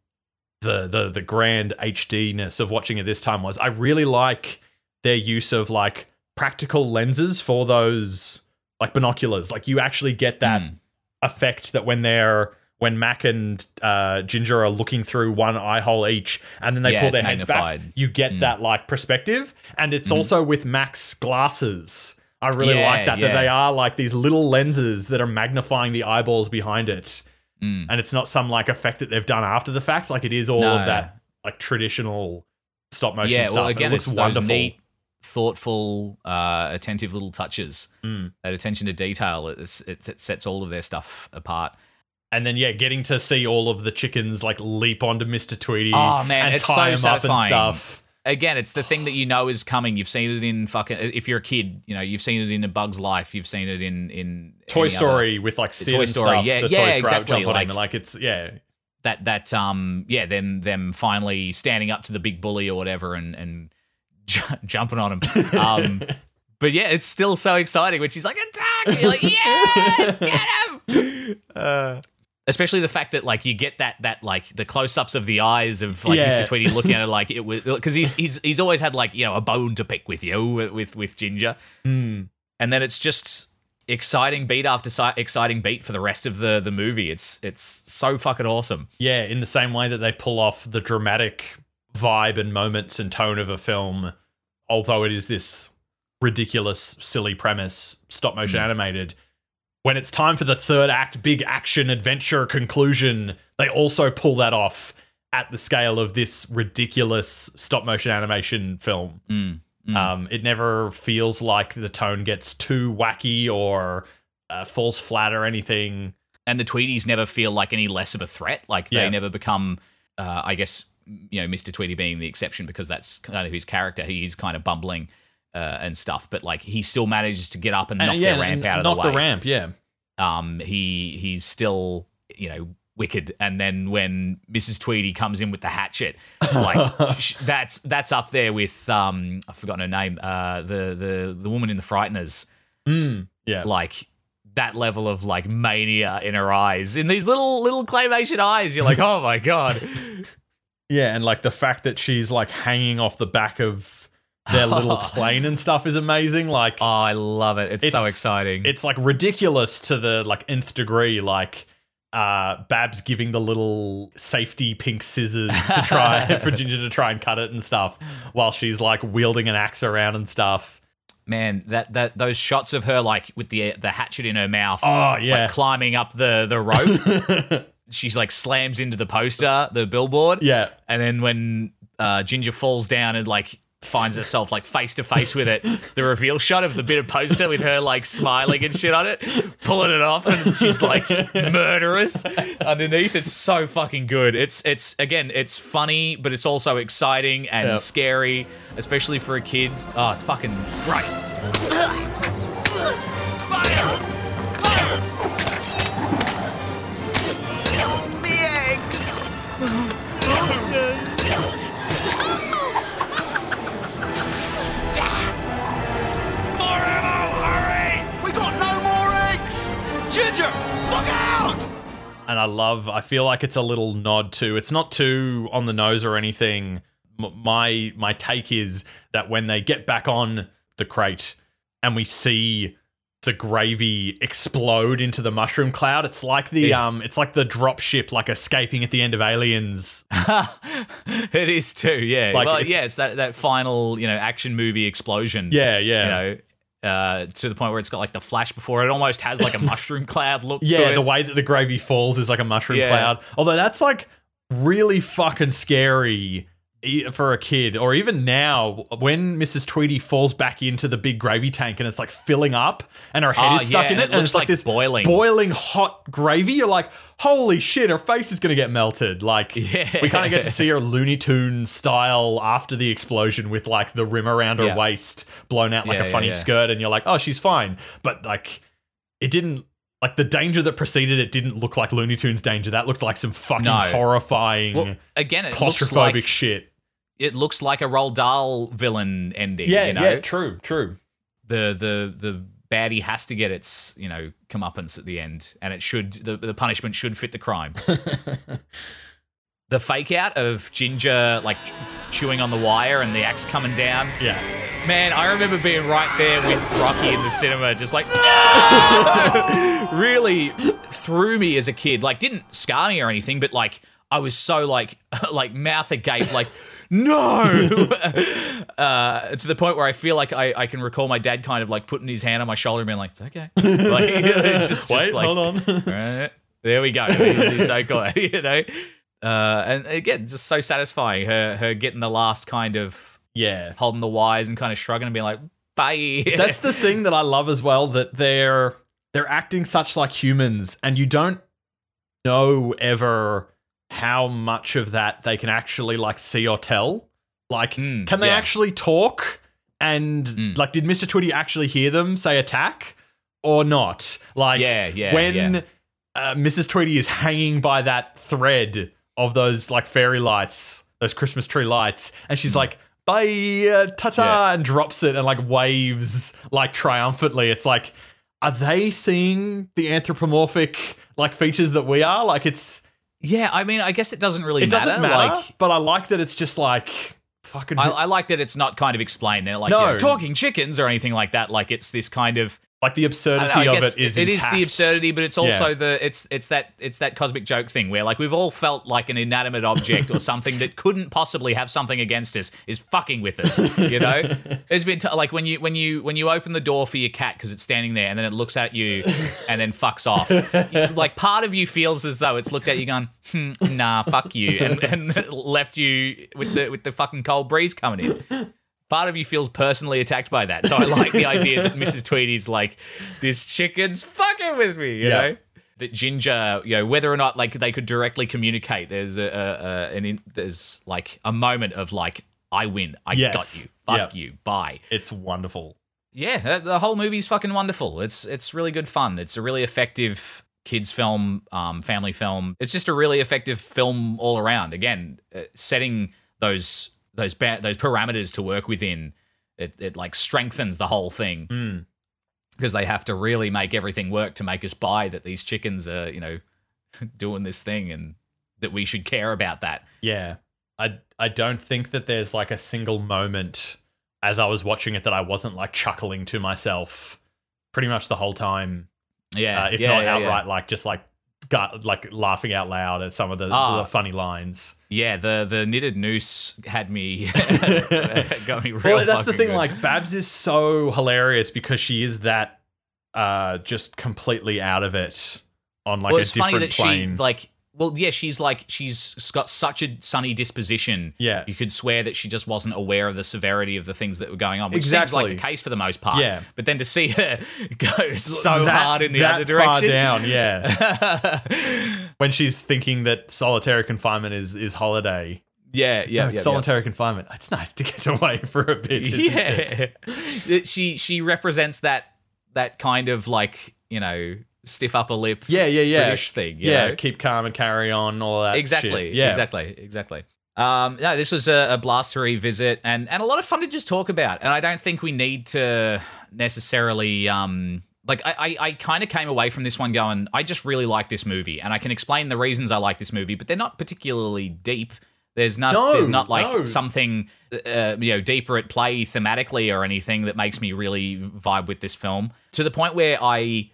the the the grand HDness of watching it this time was I really like their use of like practical lenses for those like binoculars. Like you actually get that Mm. effect that when they're when Mac and uh, Ginger are looking through one eye hole each, and then they Yeah, pull their heads magnified. back, you get Mm. that like perspective. And it's Mhm. also with Mac's glasses. I really Yeah, like that that they are like these little lenses that are magnifying the eyeballs behind it, Mm. and it's not some like effect that they've done after the fact. Like it is all No. of that like traditional stop motion yeah, stuff. well, again, it looks it's wonderful. those neat, thoughtful, uh, attentive little touches. Mm. That attention to detail, it's, it's, it sets all of their stuff apart. And then yeah, getting to see all of the chickens like leap onto Mr. Tweedy. Oh man, and it's tie so him up satisfying. and stuff. Again, it's the thing that you know is coming. You've seen it in fucking. If you're a kid, you know you've seen it in A Bug's Life. You've seen it in in Toy Story other- with like Sid Toy Story. stuff. Yeah, the yeah, toys exactly. jump on him, Like, like it's yeah. that that um yeah them them finally standing up to the big bully or whatever and and ju- jumping on him. Um, but yeah, it's still so exciting when she's like attack. And you're like yeah, get him. Uh, especially the fact that like you get that that like the close ups of the eyes of like Yeah. Mr. Tweedy looking at it like it was because he's he's he's always had like you know a bone to pick with you with with, with Ginger, Mm. and then it's just exciting beat after si- exciting beat for the rest of the the movie. It's it's so fucking awesome. Yeah, in the same way that they pull off the dramatic vibe and moments and tone of a film, although it is this ridiculous, silly premise, stop motion Mm. animated. When it's time for the third act, big action adventure conclusion, they also pull that off at the scale of this ridiculous stop motion animation film. Mm, mm. Um, it never feels like the tone gets too wacky or uh, falls flat or anything. and the Tweedys never feel like any less of a threat. Like they Yeah. never become, uh, I guess, you know, Mr. Tweedy being the exception because that's kind of his character. He is kind of bumbling uh, and stuff, but like he still manages to get up and And, knock yeah, their ramp out of the way. Knock the ramp, yeah. Um, he he's still, you know. Wicked, and then when Mrs. Tweedy comes in with the hatchet, like sh- that's that's up there with um I've forgotten her name, uh the the the woman in the Frighteners, Mm, yeah. like that level of like mania in her eyes in these little little claymation eyes you're like oh my god Yeah, and like the fact that she's like hanging off the back of their little plane and stuff is amazing. Like, oh i love it it's, so exciting It's like ridiculous to the like nth degree. Like, uh, Babs giving the little safety pink scissors to try for Ginger to try and cut it and stuff, while she's like wielding an axe around and stuff. man that that those shots of her like with the the hatchet in her mouth Oh, yeah. like climbing up the the rope she's like slams into the poster the billboard Yeah. and then when uh ginger falls down and like finds herself like face to face with it. The reveal shot of the bit of poster with her like smiling and shit on it pulling it off and she's like murderous underneath. It's so fucking good. It's it's again it's funny but it's also exciting and Yep. scary especially for a kid. Oh it's fucking great and I love. I feel like it's a little nod to. It's not too on the nose or anything. M- my my take is that when they get back on the crate and we see the gravy explode into the mushroom cloud, it's like the Yeah. um, it's like the drop ship like escaping at the end of Aliens. it is too, yeah. Like, well, it's- yeah, it's that that final, you know, action movie explosion. Yeah, yeah. You know, uh, to the point where it's got like the flash before it almost has like a mushroom cloud look to Yeah, the way that the gravy falls is like a mushroom Yeah. cloud. Although that's like really fucking scary for a kid. Or even now, when Mrs. Tweedy falls back into the big gravy tank and it's like filling up and her head Ah, is stuck yeah, in and it, it and it's like, like this boiling. boiling hot gravy. You're like, holy shit, her face is gonna get melted. Like, Yeah. we kind of get to see her Looney Tune style after the explosion with like the rim around her Yeah. waist blown out like a funny skirt, and you're like, oh, she's fine. But like, it didn't like the danger that preceded it didn't look like Looney Tunes danger. That looked like some fucking No. horrifying, well, again, it claustrophobic like shit. It looks like a Roald Dahl villain ending. Yeah, you know? yeah, true, true. the the the baddie has to get its you know comeuppance at the end, and it should the the punishment should fit the crime. the fake out of Ginger like chewing on the wire and the axe coming down. Yeah, Man, I remember being right there with Rocky in the cinema, just like, no! really threw me as a kid. Like, didn't scar me or anything, but like, I was so like, like mouth agape, like, no! uh, to the point where I feel like I, I can recall my dad kind of like putting his hand on my shoulder and being like, it's okay. Like, it's just, Wait, just like, hold on. "Right, there we go. So cool, you know? Uh, and again, just so satisfying. Her her getting the last kind of Yeah. holding the wires and kind of shrugging and being like, bye. That's the thing that I love as well that they're they're acting such like humans and you don't know ever how much of that they can actually like see or tell. Like can they yeah. Actually talk and like did Mr. Tweedy actually hear them say attack or not? Like Yeah, yeah, when yeah. Uh, Mrs. Tweedy is hanging by that thread of those like fairy lights, those Christmas tree lights, and she's like, "Bye, uh, ta-ta," Hmm. Yeah. and drops it and like waves like triumphantly. It's like, are they seeing the anthropomorphic like features that we are? Like, it's yeah, I mean, I guess it doesn't really it matter. doesn't matter, Like, but I like that it's just like fucking. I, I like that it's not kind of explained. They're like, No. you know, talking chickens or anything like that. Like, it's this kind of like the absurdity I of it is it is the absurdity, but it's also Yeah. the it's it's that it's that cosmic joke thing where like we've all felt like an inanimate object or something that couldn't possibly have something against us is fucking with us. You know, there's been t- like when you when you when you open the door for your cat because it's standing there and then it looks at you and then fucks off. You- like part of you feels as though it's looked at you going, hmm, nah, fuck you, and, and left you with the with the fucking cold breeze coming in part of you feels personally attacked by that. So I like the idea that Mrs. Tweedy's like, this chicken's fucking with me, you Yeah. know? That Ginger, you know, whether or not like they could directly communicate, there's a, a, a an in, there's like a moment of like, I win, I Yes. got you, fuck you, bye. It's wonderful. Yeah, the- the whole movie's fucking wonderful. It's it's really good fun. It's a really effective kids film, um, family film. It's just a really effective film all around. Again, uh, setting those those ba- those parameters to work within, it it like strengthens the whole thing Mm. because they have to really make everything work to make us buy that these chickens are you know doing this thing and that we should care about that. Yeah. I I don't think that there's like a single moment as I was watching it that I wasn't like chuckling to myself pretty much the whole time. Yeah, Uh, if yeah, not yeah, yeah. outright like just like gut like laughing out loud at some of the, Ah. the funny lines. Yeah, the the knitted noose had me got me real. Well, that's the thing. good. Like Babs is so hilarious because she is that uh just completely out of it on like well, a it's different funny that plane. she like. Well, yeah, she's like she's got such a sunny disposition. Yeah. you could swear that she just wasn't aware of the severity of the things that were going on, which seems Exactly. like the case for the most part. Yeah. but then to see her go so That- hard in the other direction, far down, yeah. when she's thinking that solitary confinement is is holiday. yeah, yeah, No, yeah, solitary confinement. It's nice to get away for a bit. Isn't it? yeah. she she represents that that kind of like you know stiff upper lip, Yeah, yeah, yeah. British thing. you yeah, know? keep calm and carry on, all that. exactly shit. Yeah, exactly exactly um no this was a, a blast to revisit and and a lot of fun to just talk about and i don't think we need to necessarily um like i i, I kind of came away from this one going i just really like this movie and i can explain the reasons i like this movie but they're not particularly deep there's not No, there's not like no. something uh, you know deeper at play thematically or anything that makes me really vibe with this film to the point where i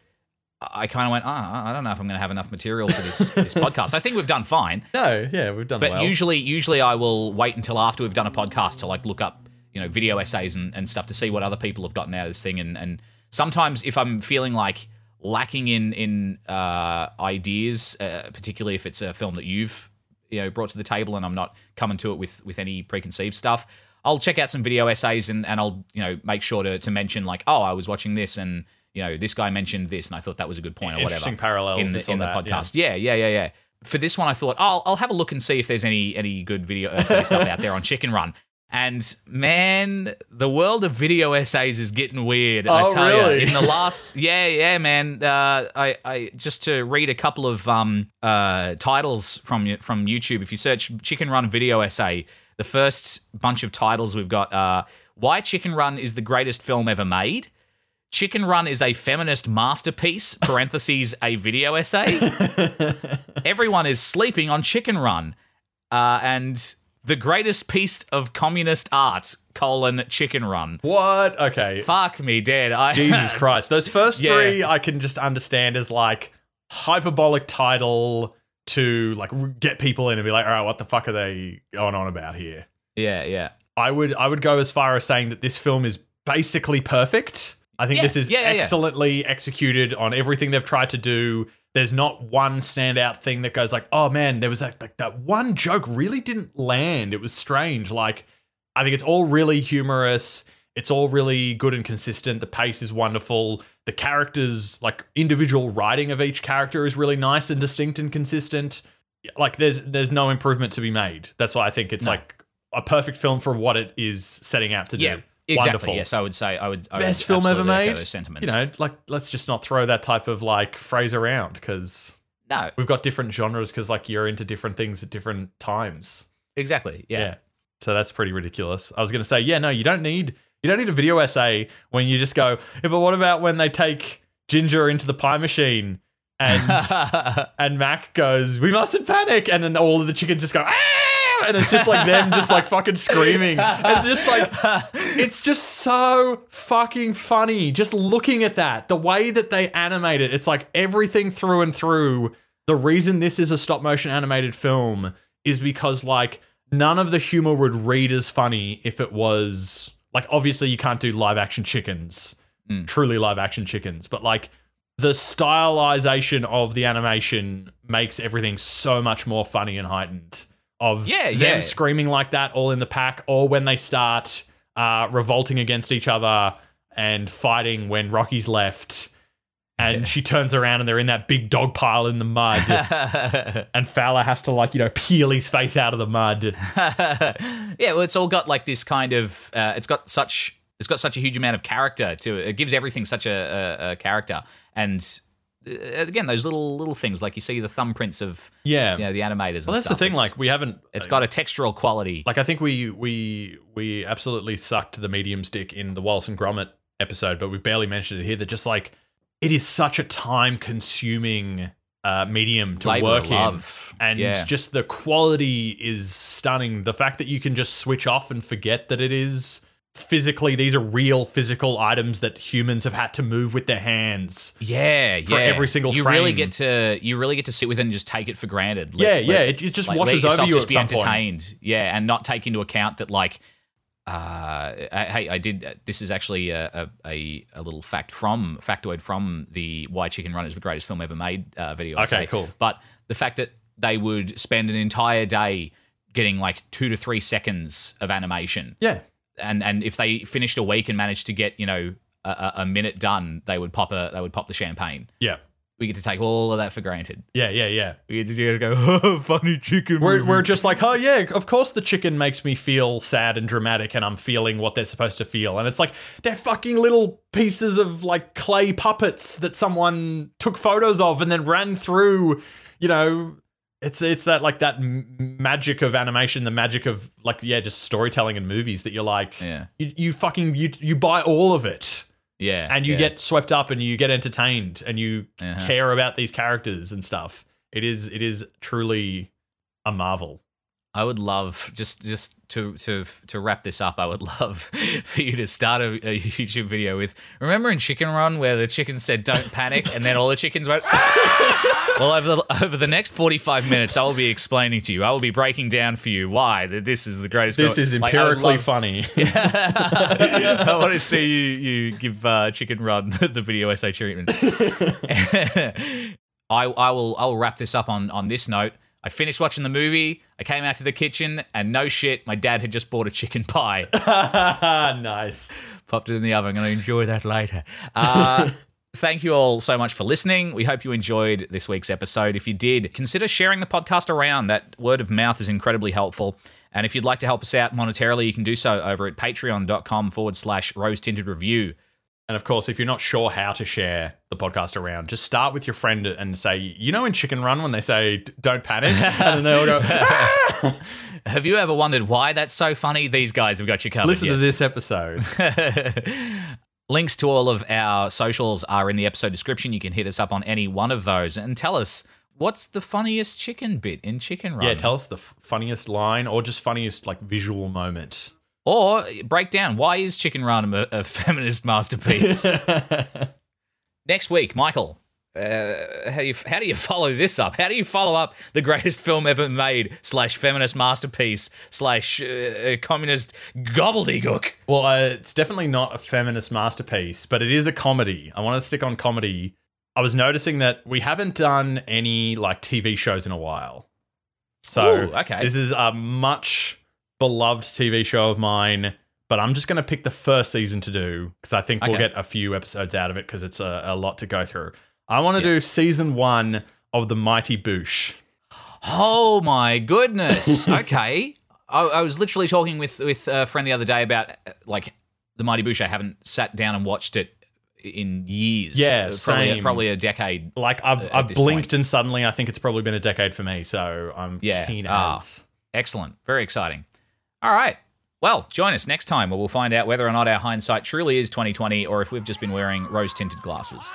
I kind of went, oh, I don't know if I'm going to have enough material for this this podcast. I think we've done fine. No, yeah, we've done But well. usually, usually I will wait until after we've done a podcast to like look up, you know, video essays and, and stuff to see what other people have gotten out of this thing. And and sometimes if I'm feeling like lacking in in uh, ideas, uh, particularly if it's a film that you've you know brought to the table and I'm not coming to it with with any preconceived stuff, I'll check out some video essays and and I'll you know make sure to to mention like, oh, I was watching this and. You know, this guy mentioned this, and I thought that was a good point, or whatever. Interesting parallels, in the, in the that, podcast. Yeah, yeah, yeah, yeah. For this one, I thought, oh, I'll, I'll have a look and see if there's any any good video essay stuff out there on Chicken Run. And man, the world of video essays is getting weird. I Oh, tell really? you, in the last, yeah, yeah, man. Uh, I, I just to read a couple of um uh titles from from YouTube. If you search Chicken Run video essay, the first bunch of titles we've got uh, why Chicken Run is the greatest film ever made. Chicken Run is a feminist masterpiece, parentheses, a video essay. Everyone is sleeping on Chicken Run. Uh, and the greatest piece of communist art, colon, Chicken Run. What? Okay. Fuck me dead. I, Jesus Christ. Those first Yeah. three I can just understand as like hyperbolic title to like r- get people in and be like, all right, what the fuck are they going on about here? Yeah, yeah. I would I would go as far as saying that this film is basically perfect. I think Yeah, this is yeah, yeah, excellently executed on everything they've tried to do. There's not one standout thing that goes like, oh man, there was that like that one joke really didn't land. It was strange. Like I think it's all really humorous. It's all really good and consistent. The pace is wonderful. The characters, like individual writing of each character, is really nice and distinct and consistent. Like there's there's no improvement to be made. That's why I think it's No. like a perfect film for what it is setting out to Yeah, do. Exactly. Wonderful. Yes, I would say I would. I would Best film ever made. Those sentiments. You know, like let's just not throw that type of like phrase around because no, we've got different genres because like you're into different things at different times. exactly. Yeah. So that's pretty ridiculous. I was going to say, yeah, no, you don't need you don't need a video essay when you just go. Yeah, but what about when they take Ginger into the pie machine and and Mac goes, "We mustn't panic," and then all of the chickens just go. "Ah!" And it's just like them just like fucking screaming. And just like it's just so fucking funny. Just looking at that. The way that they animate it, it's like everything through and through. The reason this is a stop motion animated film is because like none of the humor would read as funny if it was like obviously you can't do live action chickens, mm. truly live action chickens, but like the stylization of the animation makes everything so much more funny and heightened. Of Yeah, them yeah. screaming like that all in the pack, or when they start uh, revolting against each other and fighting when Rocky's left. And she turns around and they're in that big dog pile in the mud. and Fowler has to, like, you know, peel his face out of the mud. yeah, well, it's all got like this kind of. Uh, it's got such. It's got such a huge amount of character to it. It gives everything such a, a, a character, and again, those little little things like you see the thumbprints of Yeah. you know, the animators. Well, that's the thing. It's- Like, we haven't. it's got a textural quality. Like, I think we we we absolutely sucked the medium stick in the Wallace and Gromit episode, but we barely mentioned it here. That just like it is such a time consuming uh, medium to Labor work of in, and Yeah. just the quality is stunning. The fact that you can just switch off and forget that it is physically these are real physical items that humans have had to move with their hands. Yeah, for yeah. every single you frame. really get to you really get to sit with it and just take it for granted. Yeah, yeah, it- it just let washes over you Just at be some point. entertained, yeah, and not take into account that like, uh, I- hey, I did. This is actually a, a, a, little fact from factoid from the Why Chicken Run is the greatest film ever made uh, video. Okay, essay. cool. But the fact that they would spend an entire day getting like two to three seconds of animation Yeah. And and if they finished a week and managed to get you know a- a, minute done, they would pop a they would pop the champagne. Yeah. We get to take all of that for granted. Yeah, yeah, yeah. We get to go, oh, funny chicken. We're, movie." we're just like, oh yeah, of course the chicken makes me feel sad and dramatic, and I'm feeling what they're supposed to feel, and it's like they're fucking little pieces of like clay puppets that someone took photos of and then ran through, you know. It's it's that like that magic of animation, the magic of like yeah, just storytelling and movies that you're like, Yeah. you, you fucking you you buy all of it, yeah, and you yeah. get swept up and you get entertained and you Uh-huh. care about these characters and stuff. It is it is truly a marvel. I would love just just to to to wrap this up. I would love for you to start a, a YouTube video with. Remember in Chicken Run where the chickens said "Don't panic" and then all the chickens went. "Ah!" well, over the over the next forty five minutes, I will be explaining to you. I will be breaking down for you why that this is the greatest. This film. is Like, empirically love- funny. I want to see you you give uh, Chicken Run the video essay treatment. I I will I will wrap this up on on this note. I finished watching the movie. I came out to the kitchen, and no shit, my dad had just bought a chicken pie. nice. Popped it in the oven. I'm going to enjoy that later. Uh, thank you all so much for listening. We hope you enjoyed this week's episode. If you did, consider sharing the podcast around. That word of mouth is incredibly helpful. And if you'd like to help us out monetarily, you can do so over at patreon.com forward slash rose tinted review. And of course, if you're not sure how to share the podcast around, just start with your friend and say, you know, in Chicken Run when they say "Don't panic," and they all go, "Ah!" Have you ever wondered why that's so funny? These guys have got you covered. "Listen yes. to this episode." Links to all of our socials are in the episode description. You can hit us up on any one of those and tell us what's the funniest chicken bit in Chicken Run? Yeah, tell us the f- funniest line or just funniest like visual moment. Or break down why is Chicken Run a, a feminist masterpiece? Next week, Michael. Uh, how do you how do you follow this up? How do you follow up the greatest film ever made slash feminist masterpiece slash uh, communist gobbledygook? Well, uh, it's definitely not a feminist masterpiece, but it is a comedy. I want to stick on comedy. I was noticing that we haven't done any like TV shows in a while, so Ooh, okay. this is a much beloved TV show of mine. But I'm just going to pick the first season to do because I think we'll Okay. get a few episodes out of it because it's a, a lot to go through. I want to do season one of the Mighty Boosh. Oh my goodness. okay. I, I was literally talking with with a friend the other day about uh, like the Mighty Boosh. I haven't sat down and watched it in years. Yeah, probably, same. probably a decade. Like I've, I've blinked point. and suddenly I think it's probably been a decade for me. So I'm Yeah. keen Ah. as. Excellent. Very exciting. All right. Well, join us next time where we'll find out whether or not our hindsight truly is 2020 or if we've just been wearing rose tinted glasses.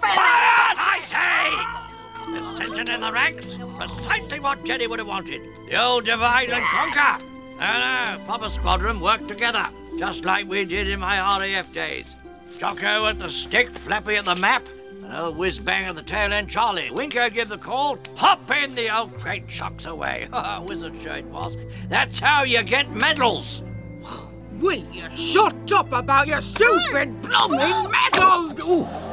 Quiet, I say! There's tension in the ranks. Precisely what Jenny would have wanted. The old divide and conquer. No, no, proper squadron work together, just like we did in my RAF days. Jocko at the stick, Flappy at the map, old whiz bang of the tail end Charlie. Winko give the call, hop in, the old crate chucks away. Wizard it was. That's how you get medals. Will you shut up about your stupid blooming medals? Ooh.